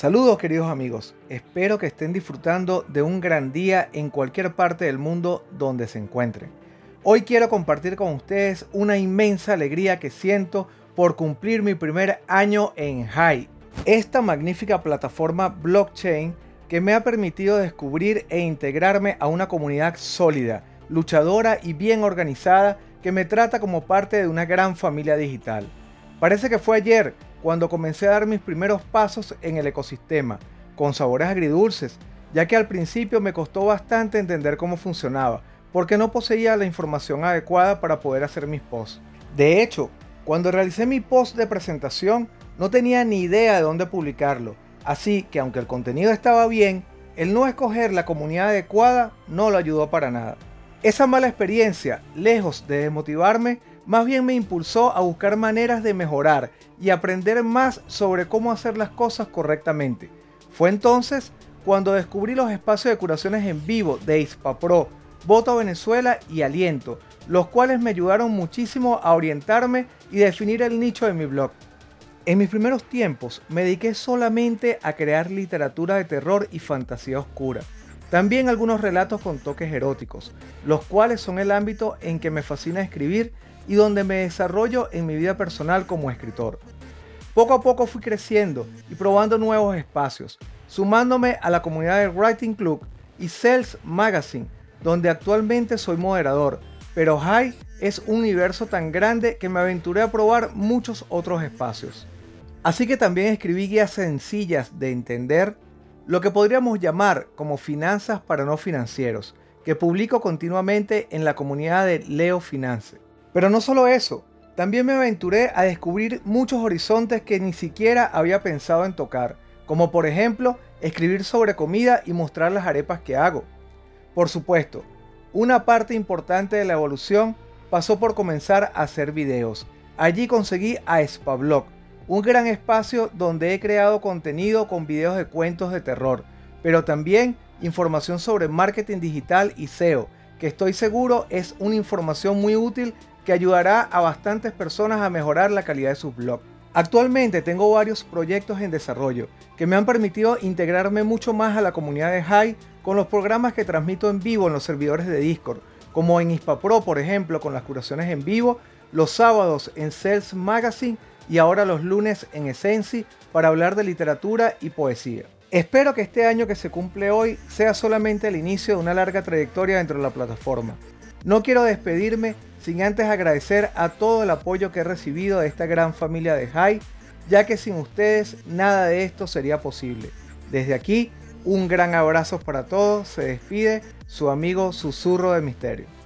Saludos queridos amigos, espero que estén disfrutando de un gran día en cualquier parte del mundo donde se encuentren. Hoy quiero compartir con ustedes una inmensa alegría que siento por cumplir mi primer año en HI, esta magnífica plataforma blockchain que me ha permitido descubrir e integrarme a una comunidad sólida, luchadora y bien organizada que me trata como parte de una gran familia digital. Parece que fue ayer cuando comencé a dar mis primeros pasos en el ecosistema, con sabores agridulces, ya que al principio me costó bastante entender cómo funcionaba, porque no poseía la información adecuada para poder hacer mis posts. De hecho, cuando realicé mi post de presentación, no tenía ni idea de dónde publicarlo, así que aunque el contenido estaba bien, el no escoger la comunidad adecuada no lo ayudó para nada. Esa mala experiencia, lejos de desmotivarme, más bien me impulsó a buscar maneras de mejorar y aprender más sobre cómo hacer las cosas correctamente. Fue entonces cuando descubrí los espacios de curaciones en vivo de ISPAPRO, Voto Venezuela y Aliento, los cuales me ayudaron muchísimo a orientarme y definir el nicho de mi blog. En mis primeros tiempos me dediqué solamente a crear literatura de terror y fantasía oscura. También algunos relatos con toques eróticos, los cuales son el ámbito en que me fascina escribir y donde me desarrollo en mi vida personal como escritor. Poco a poco fui creciendo y probando nuevos espacios, sumándome a la comunidad de Writing Club y Sales Magazine, donde actualmente soy moderador, pero High es un universo tan grande que me aventuré a probar muchos otros espacios. Así que también escribí guías sencillas de entender lo que podríamos llamar como finanzas para no financieros, que publico continuamente en la comunidad de Leo Finance. Pero no solo eso, también me aventuré a descubrir muchos horizontes que ni siquiera había pensado en tocar, como por ejemplo escribir sobre comida y mostrar las arepas que hago. Por supuesto, una parte importante de la evolución pasó por comenzar a hacer videos. Allí conseguí a Spablog, un gran espacio donde he creado contenido con videos de cuentos de terror, pero también información sobre marketing digital y SEO, que estoy seguro es una información muy útil que ayudará a bastantes personas a mejorar la calidad de sus blogs. Actualmente tengo varios proyectos en desarrollo que me han permitido integrarme mucho más a la comunidad de High con los programas que transmito en vivo en los servidores de Discord, como en ISPAPRO por ejemplo con las curaciones en vivo, los sábados en Sales Magazine y ahora los lunes en Essensi para hablar de literatura y poesía. Espero que este año que se cumple hoy sea solamente el inicio de una larga trayectoria dentro de la plataforma. No quiero despedirme sin antes agradecer a todo el apoyo que he recibido de esta gran familia de High, ya que sin ustedes nada de esto sería posible. Desde aquí, un gran abrazo para todos, se despide su amigo Susurro de Misterio.